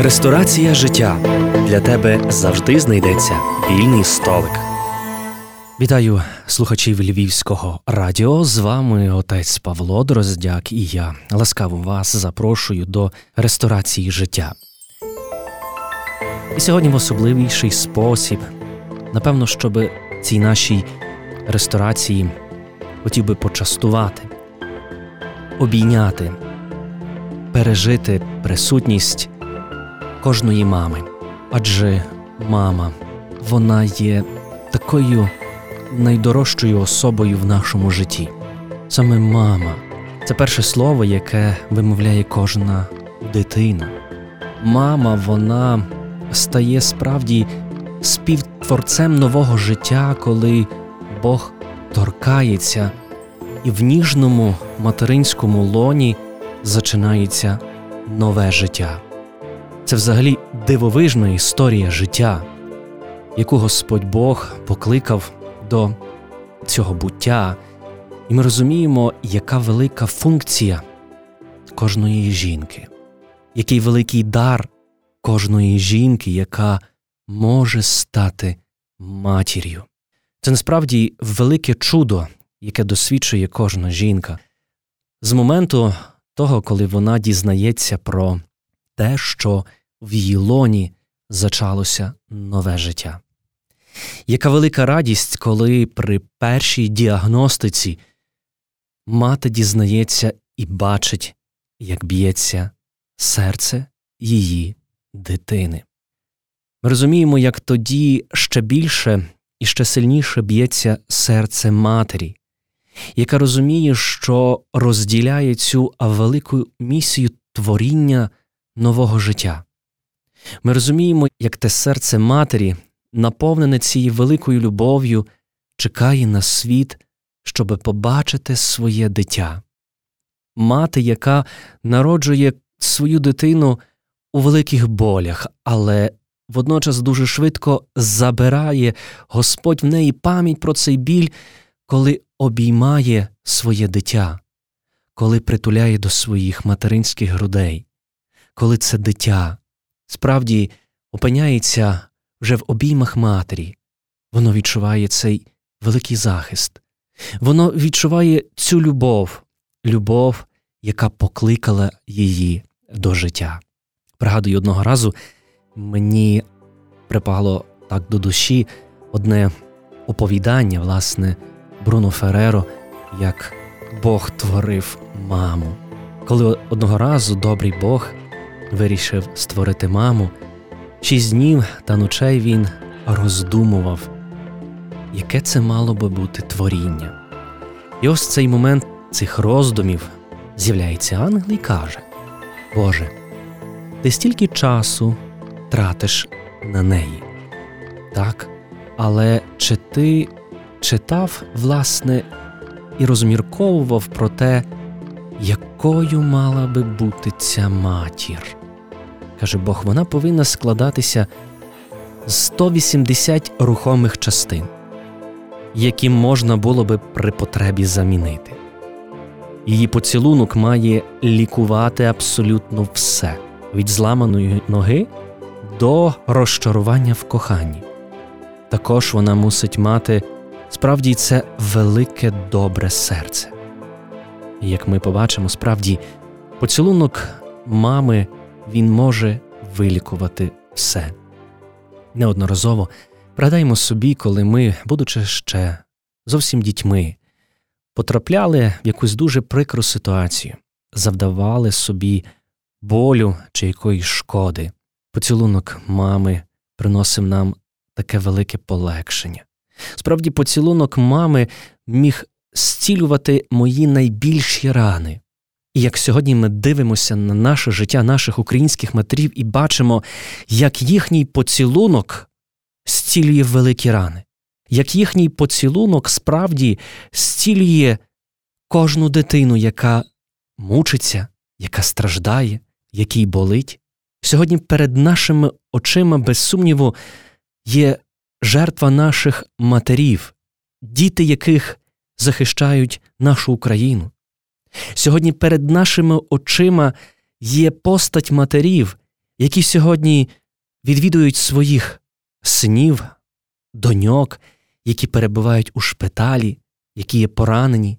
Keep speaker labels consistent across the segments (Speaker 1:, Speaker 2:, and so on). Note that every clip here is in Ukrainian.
Speaker 1: Ресторація життя для тебе завжди знайдеться вільний столик. Вітаю слухачів Львівського радіо. З вами отець Павло Дроздяк і я ласкаво вас запрошую до ресторації життя. І сьогодні в особливіший спосіб, напевно, щоб цій нашій ресторації хотів би почастувати, обійняти, пережити присутність кожної мами. Адже мама, вона є такою найдорожчою особою в нашому житті. Саме мама це перше слово, яке вимовляє кожна дитина. Мама, вона стає справді співтворцем нового життя, коли Бог торкається, і в ніжному материнському лоні зачинається нове життя. Це взагалі дивовижна історія життя, яку Господь Бог покликав до цього буття, і ми розуміємо, яка велика функція кожної жінки, який великий дар кожної жінки, яка може стати матір'ю. Це насправді велике чудо, яке досвідчує кожна жінка. З моменту того, коли вона дізнається про те, що в її лоні зачалося нове життя. Яка велика радість, коли при першій діагностиці мати дізнається і бачить, як б'ється серце її дитини. Ми розуміємо, як тоді ще більше і ще сильніше б'ється серце матері, яка розуміє, що розділяє цю велику місію творіння нового життя. Ми розуміємо, як те серце матері, наповнене цією великою любов'ю, чекає на світ, щоби побачити своє дитя. Мати, яка народжує свою дитину у великих болях, але водночас дуже швидко забирає Господь в неї пам'ять про цей біль, коли обіймає своє дитя, коли притуляє до своїх материнських грудей, коли це дитя справді опиняється вже в обіймах матері, воно відчуває цей великий захист, воно відчуває цю любов, любов, яка покликала її до життя. Пригадую, одного разу мені припало так до душі одне оповідання, власне, Бруно Фереро, як Бог творив маму. Коли одного разу добрий Бог вирішив створити маму, шість днів та ночей він роздумував, яке це мало би бути творіння. І ось цей момент цих роздумів з'являється ангел і каже: Боже, ти стільки часу тратиш на неї. Так, але чи ти читав, власне, і розмірковував про те, якою мала би бути ця матір? Каже Бог, вона повинна складатися з 180 рухомих частин, які можна було би при потребі замінити. Її поцілунок має лікувати абсолютно все від зламаної ноги до розчарування в коханні. Також вона мусить мати справді це велике добре серце. І як ми побачимо, справді поцілунок мами він може вилікувати все. Неодноразово пригадаймо собі, коли ми, будучи ще зовсім дітьми, потрапляли в якусь дуже прикру ситуацію, завдавали собі болю чи якоїсь шкоди. Поцілунок мами приносив нам таке велике полегшення. Справді, поцілунок мами міг зцілювати мої найбільші рани. І як сьогодні ми дивимося на наше життя наших українських матерів і бачимо, як їхній поцілунок зцілює великі рани, як їхній поцілунок справді зцілює кожну дитину, яка мучиться, яка страждає, який болить. Сьогодні перед нашими очима, без сумніву, є жертва наших матерів, діти яких захищають нашу Україну. Сьогодні перед нашими очима є постать матерів, які сьогодні відвідують своїх синів, доньок, які перебувають у шпиталі, які є поранені,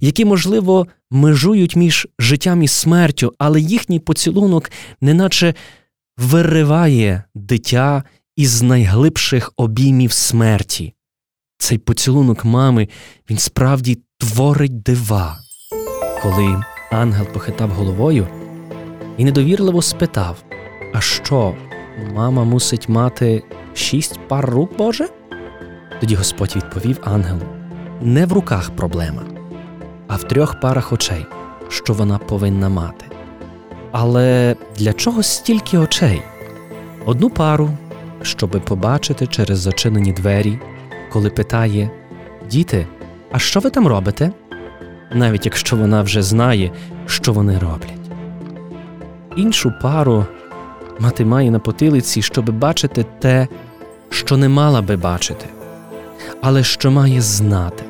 Speaker 1: які, можливо, межують між життям і смертю, але їхній поцілунок неначе вириває дитя із найглибших обіймів смерті. Цей поцілунок мами він справді творить дива. Коли ангел похитав головою і недовірливо спитав: А що, мама мусить мати шість пар рук, Боже? Тоді Господь відповів ангелу: не в руках проблема, а в трьох парах очей, що вона повинна мати. Але для чого стільки очей? Одну пару, щоби побачити через зачинені двері, коли питає Діти, а що ви там робите? Навіть якщо вона вже знає, що вони роблять. Іншу пару мати має на потилиці, щоби бачити те, що не мала би бачити, але що має знати,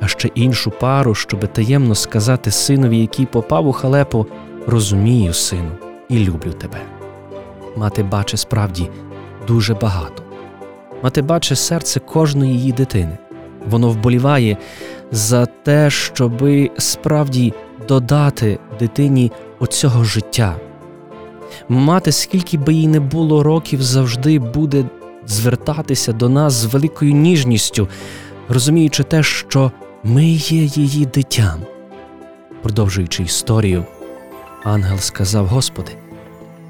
Speaker 1: а ще іншу пару, щоби таємно сказати синові, який попав у халепу, розумію, сину, і люблю тебе. Мати бачить справді дуже багато. Мати бачить серце кожної її дитини. Воно вболіває за те, щоби справді додати дитині оцього життя. Мати, скільки би їй не було років, завжди буде звертатися до нас з великою ніжністю, розуміючи те, що ми є її дитям. Продовжуючи історію, ангел сказав: Господи,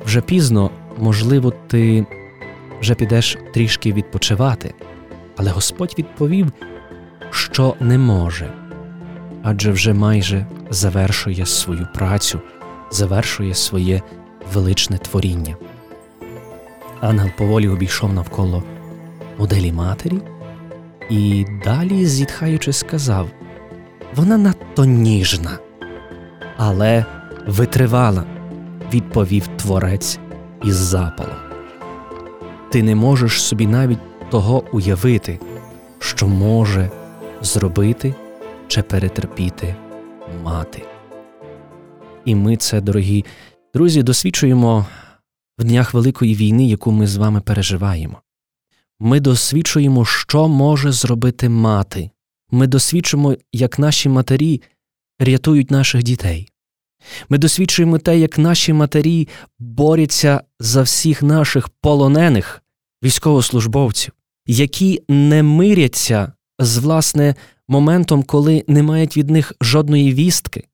Speaker 1: вже пізно, можливо, ти вже підеш трішки відпочивати, але Господь відповів, що не може, адже вже майже завершує свою працю, завершує своє величне творіння. Ангел поволі обійшов навколо моделі матері і далі, зітхаючи, сказав вона надто ніжна, але витривала, відповів творець із запалом. Ти не можеш собі навіть того уявити, що може зробити чи перетерпіти мати. І ми це, дорогі друзі, досвідчуємо в днях Великої війни, яку ми з вами переживаємо. Ми досвідчуємо, що може зробити мати. Ми досвідчуємо, як наші матері рятують наших дітей. Ми досвідчуємо те, як наші матері борються за всіх наших полонених військовослужбовців, які не миряться з власне моментом, коли не мають від них жодної вістки.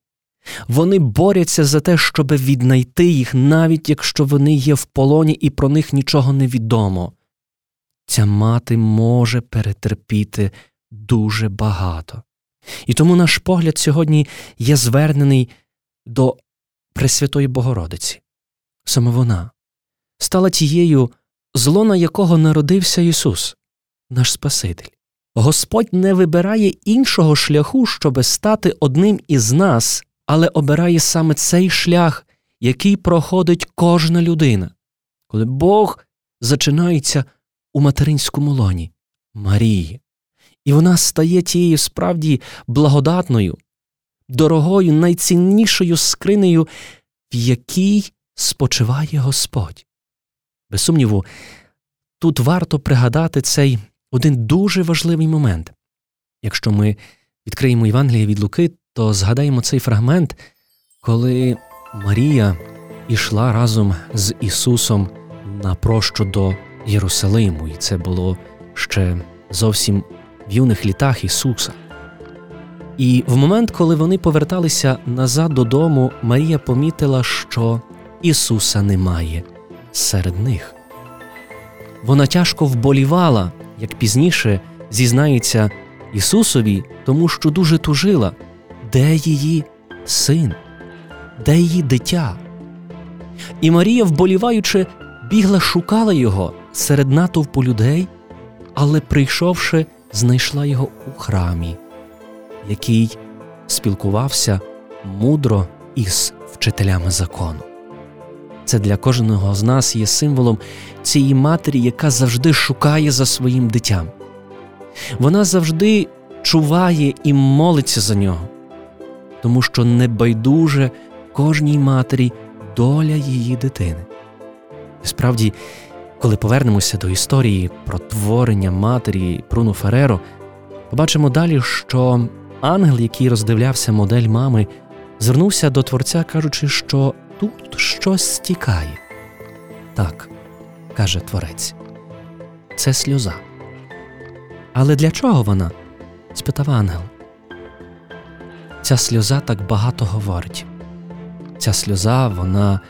Speaker 1: Вони борються за те, щоб віднайти їх, навіть якщо вони є в полоні і про них нічого не відомо. Ця мати може перетерпіти дуже багато. І тому наш погляд сьогодні є звернений до Пресвятої Богородиці. Саме вона стала тією, злона якого народився Ісус, наш Спаситель. Господь не вибирає іншого шляху, щоби стати одним із нас, але обирає саме цей шлях, який проходить кожна людина, коли Бог зачинається у материнському лоні Марії, і вона стає тією справді благодатною, дорогою, найціннішою скринею, в якій спочиває Господь. Без сумніву, тут варто пригадати цей один дуже важливий момент. Якщо ми відкриємо Євангеліє від Луки, то згадаємо цей фрагмент, коли Марія йшла разом з Ісусом на прощу до Єрусалиму, і це було ще зовсім в юних літах Ісуса. І в момент, коли вони поверталися назад додому, Марія помітила, що Ісуса немає серед них. Вона тяжко вболівала, як пізніше зізнається Ісусові, тому що дуже тужила, де її син, де її дитя. І Марія, вболіваючи, бігла, шукала його серед натовпу людей, але, прийшовши, знайшла його у храмі, який спілкувався мудро із вчителями закону. Це для кожного з нас є символом цієї матері, яка завжди шукає за своїм дитям. Вона завжди чуває і молиться за нього, тому що небайдуже кожній матері доля її дитини. Справді, коли повернемося до історії про творення матері Пруно Фереро, побачимо далі, що ангел, який роздивлявся модель мами, звернувся до творця, кажучи, що тут щось стікає. Так, каже творець, це сльоза. Але для чого вона? спитав ангел. Ця сльоза так багато говорить. Ця сльоза вона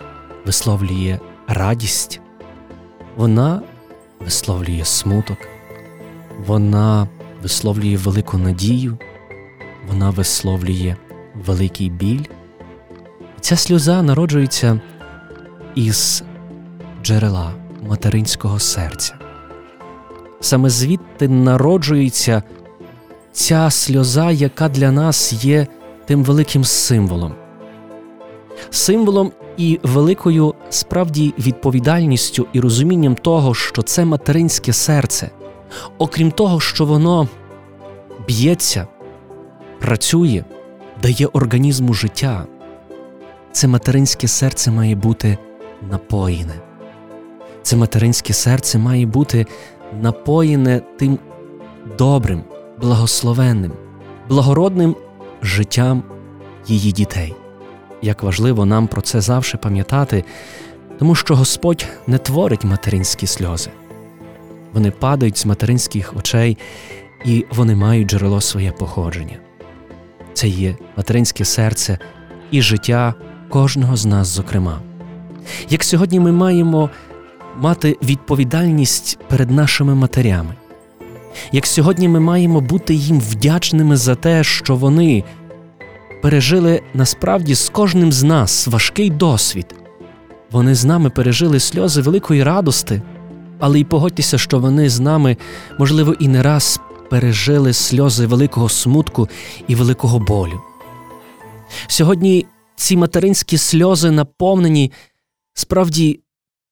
Speaker 1: висловлює радість, вона висловлює смуток, вона висловлює велику надію, вона висловлює великий біль. Ця сльоза народжується із джерела материнського серця. Саме звідти народжується ця сльоза, яка для нас є тим великим символом, символом і великою справді відповідальністю і розумінням того, що це материнське серце, окрім того, що воно б'ється, працює, дає організму життя, це материнське серце має бути напоїне. Це материнське серце має бути напоєне тим добрим, благословенним, благородним життям її дітей. Як важливо нам про це завжди пам'ятати, тому що Господь не творить материнські сльози. Вони падають з материнських очей і вони мають джерело своє походження. Це є материнське серце і життя кожного з нас, зокрема. Як сьогодні ми маємо мати відповідальність перед нашими матерями, як сьогодні ми маємо бути їм вдячними за те, що вони пережили насправді з кожним з нас важкий досвід. Вони з нами пережили сльози великої радости, але й погодьтеся, що вони з нами, можливо, і не раз пережили сльози великого смутку і великого болю. Сьогодні ці материнські сльози наповнені справді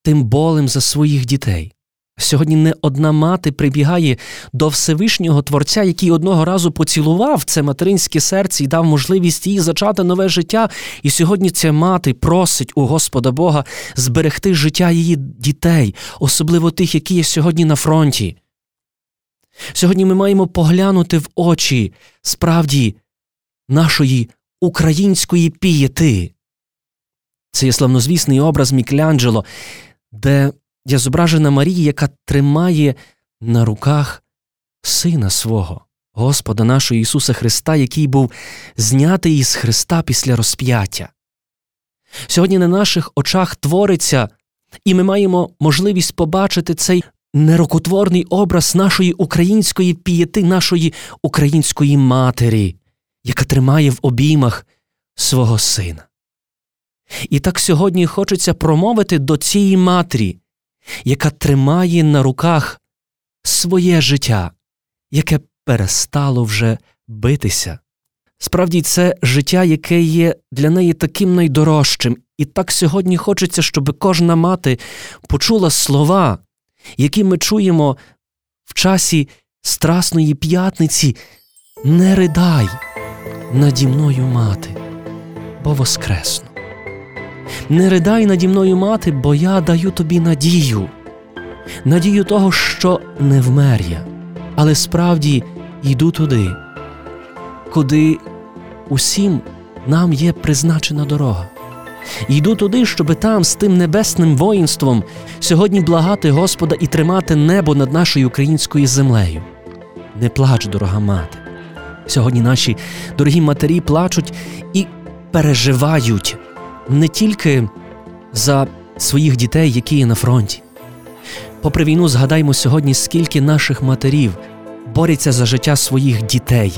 Speaker 1: тим болем за своїх дітей. Сьогодні не одна мати прибігає до Всевишнього Творця, який одного разу поцілував це материнське серце і дав можливість їй зачати нове життя. І сьогодні ця мати просить у Господа Бога зберегти життя її дітей, особливо тих, які є сьогодні на фронті. Сьогодні ми маємо поглянути в очі справді нашої української пієти. Це є славнозвісний образ Міклянджело, де є зображена Марія, яка тримає на руках Сина свого, Господа нашого Ісуса Христа, який був знятий із Христа після розп'яття. Сьогодні на наших очах твориться, і ми маємо можливість побачити цей нерокотворний образ нашої української пієти, нашої української матері, яка тримає в обіймах свого сина. І так сьогодні хочеться промовити до цієї матері, яка тримає на руках своє життя, яке перестало вже битися. Справді, це життя, яке є для неї таким найдорожчим, і так сьогодні хочеться, щоб кожна мати почула слова, які ми чуємо в часі Страсної п'ятниці. Не ридай наді мною мати, бо воскресну. Не ридай наді мною мати, бо я даю тобі надію, надію того, що не вмер я, але справді йду туди, куди усім нам є призначена дорога. Йду туди, щоби там з тим небесним воїнством сьогодні благати Господа і тримати небо над нашою українською землею. Не плач, дорога мати. Сьогодні наші дорогі матері плачуть і переживають не тільки за своїх дітей, які є на фронті. Попри війну, згадаймо сьогодні, скільки наших матерів борються за життя своїх дітей,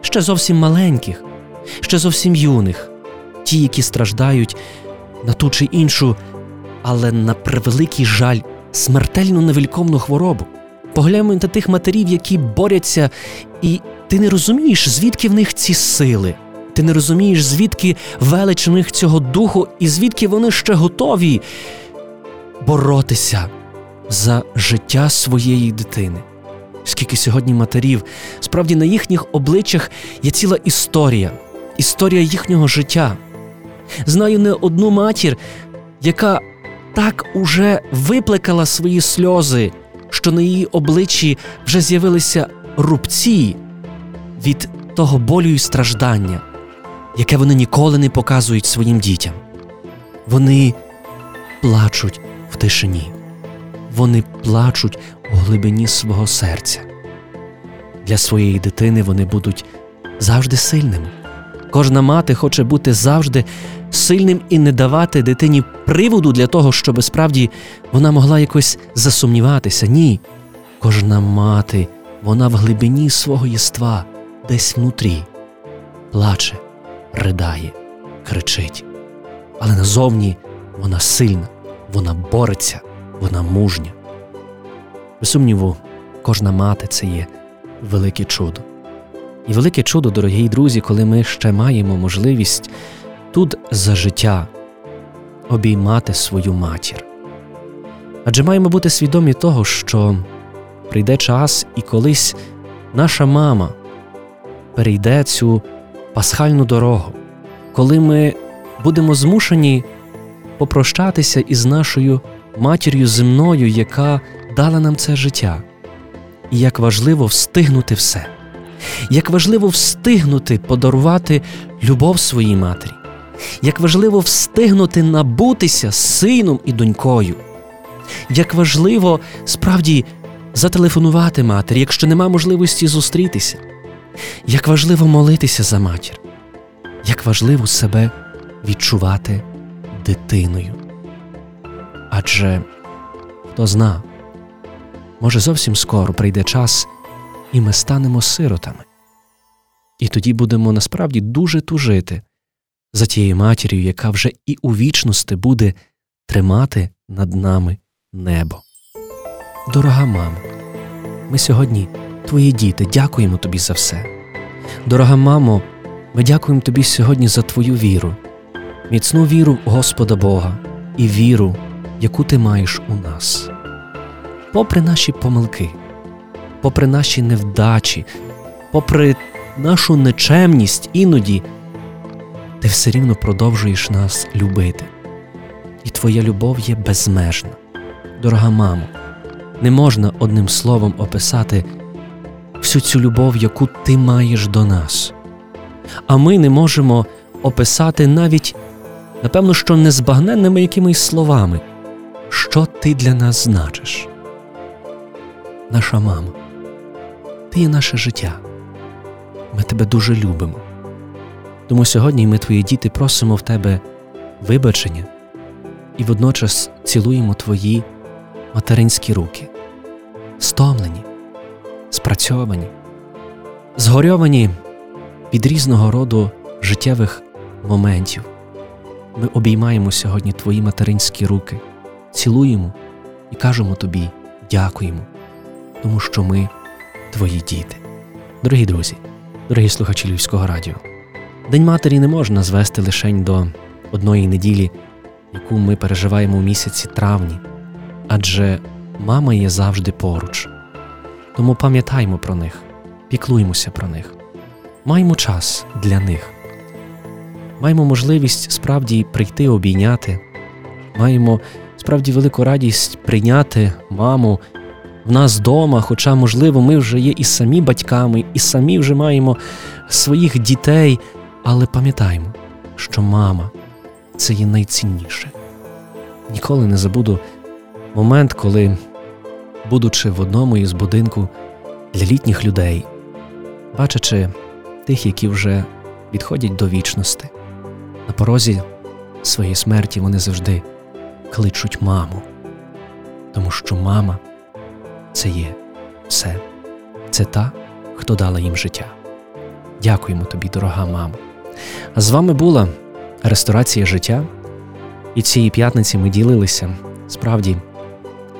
Speaker 1: ще зовсім маленьких, ще зовсім юних, ті, які страждають на ту чи іншу, але на превеликий жаль, смертельну невеликовну хворобу. Погляньмо на тих матерів, які борються, і ти не розумієш, звідки в них ці сили. Ти не розумієш, звідки велич в них цього духу, і звідки вони ще готові боротися за життя своєї дитини. Скільки сьогодні матерів, справді на їхніх обличчях є ціла історія, історія їхнього життя. Знаю не одну матір, яка так уже виплекала свої сльози, що на її обличчі вже з'явилися рубці від того болю і страждання, яке вони ніколи не показують своїм дітям. Вони плачуть в тишині, вони плачуть у глибині свого серця. Для своєї дитини вони будуть завжди сильними. Кожна мати хоче бути завжди сильним і не давати дитині приводу для того, щоб справді вона могла якось засумніватися. Ні. Кожна мати, вона в глибині свого єства, десь внутрі, плаче, ридає, кричить. Але назовні вона сильна, вона бореться, вона мужня. Без сумніву, кожна мати це є велике чудо. І велике чудо, дорогі друзі, коли ми ще маємо можливість тут за життя обіймати свою матір. Адже маємо бути свідомі того, що прийде час і колись наша мама перейде цю пасхальну дорогу, коли ми будемо змушені попрощатися із нашою матір'ю земною, яка дала нам це життя, і як важливо встигнути все. Як важливо встигнути подарувати любов своїй матері, як важливо встигнути набутися сином і донькою, як важливо справді зателефонувати матері, якщо нема можливості зустрітися, як важливо молитися за матір, як важливо себе відчувати дитиною. Адже хто зна, може зовсім скоро прийде час і ми станемо сиротами. І тоді будемо насправді дуже тужити за тією матір'ю, яка вже і у вічності буде тримати над нами небо. Дорога мамо, ми сьогодні, твої діти, дякуємо тобі за все. Дорога мамо, ми дякуємо тобі сьогодні за твою віру, міцну віру Господа Бога і віру, яку ти маєш у нас. Попри наші помилки попри наші невдачі, попри нашу нечемність іноді, ти все рівно продовжуєш нас любити. І твоя любов є безмежна. Дорога мамо, не можна одним словом описати всю цю любов, яку ти маєш до нас. А ми не можемо описати навіть, напевно, що незбагненними якимись словами, що ти для нас значиш. Наша мама. Ти є наше життя. Ми тебе дуже любимо. Тому сьогодні ми, твої діти, просимо в тебе вибачення і водночас цілуємо твої материнські руки, стомлені, спрацьовані, згорьовані від різного роду життєвих моментів. Ми обіймаємо сьогодні твої материнські руки, цілуємо і кажемо тобі дякуємо, тому що ми твої діти. Дорогі друзі, дорогі слухачі Львівського радіо, День матері не можна звести лише до одної неділі, яку ми переживаємо у місяці травні, адже мама є завжди поруч. Тому пам'ятаймо про них, піклуймося про них, маємо час для них, маємо можливість справді прийти обійняти, маємо справді велику радість прийняти маму в нас вдома, хоча, можливо, ми вже є і самі батьками, і самі вже маємо своїх дітей, але пам'ятаємо, що мама це є найцінніше. Ніколи не забуду момент, коли, будучи в одному із будинку для літніх людей, бачачи тих, які вже відходять до вічності, на порозі своєї смерті вони завжди кличуть маму, тому що мама це є все. Це та, хто дала їм життя. Дякуємо тобі, дорога мама. А з вами була ресторація життя, і цієї п'ятниці ми ділилися справді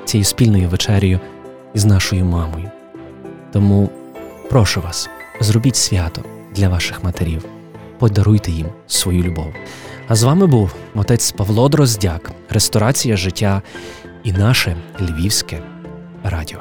Speaker 1: цією спільною вечерею із нашою мамою. Тому прошу вас, зробіть свято для ваших матерів, подаруйте їм свою любов. А з вами був отець Павло Дроздяк, ресторація життя і наше львівське радіо.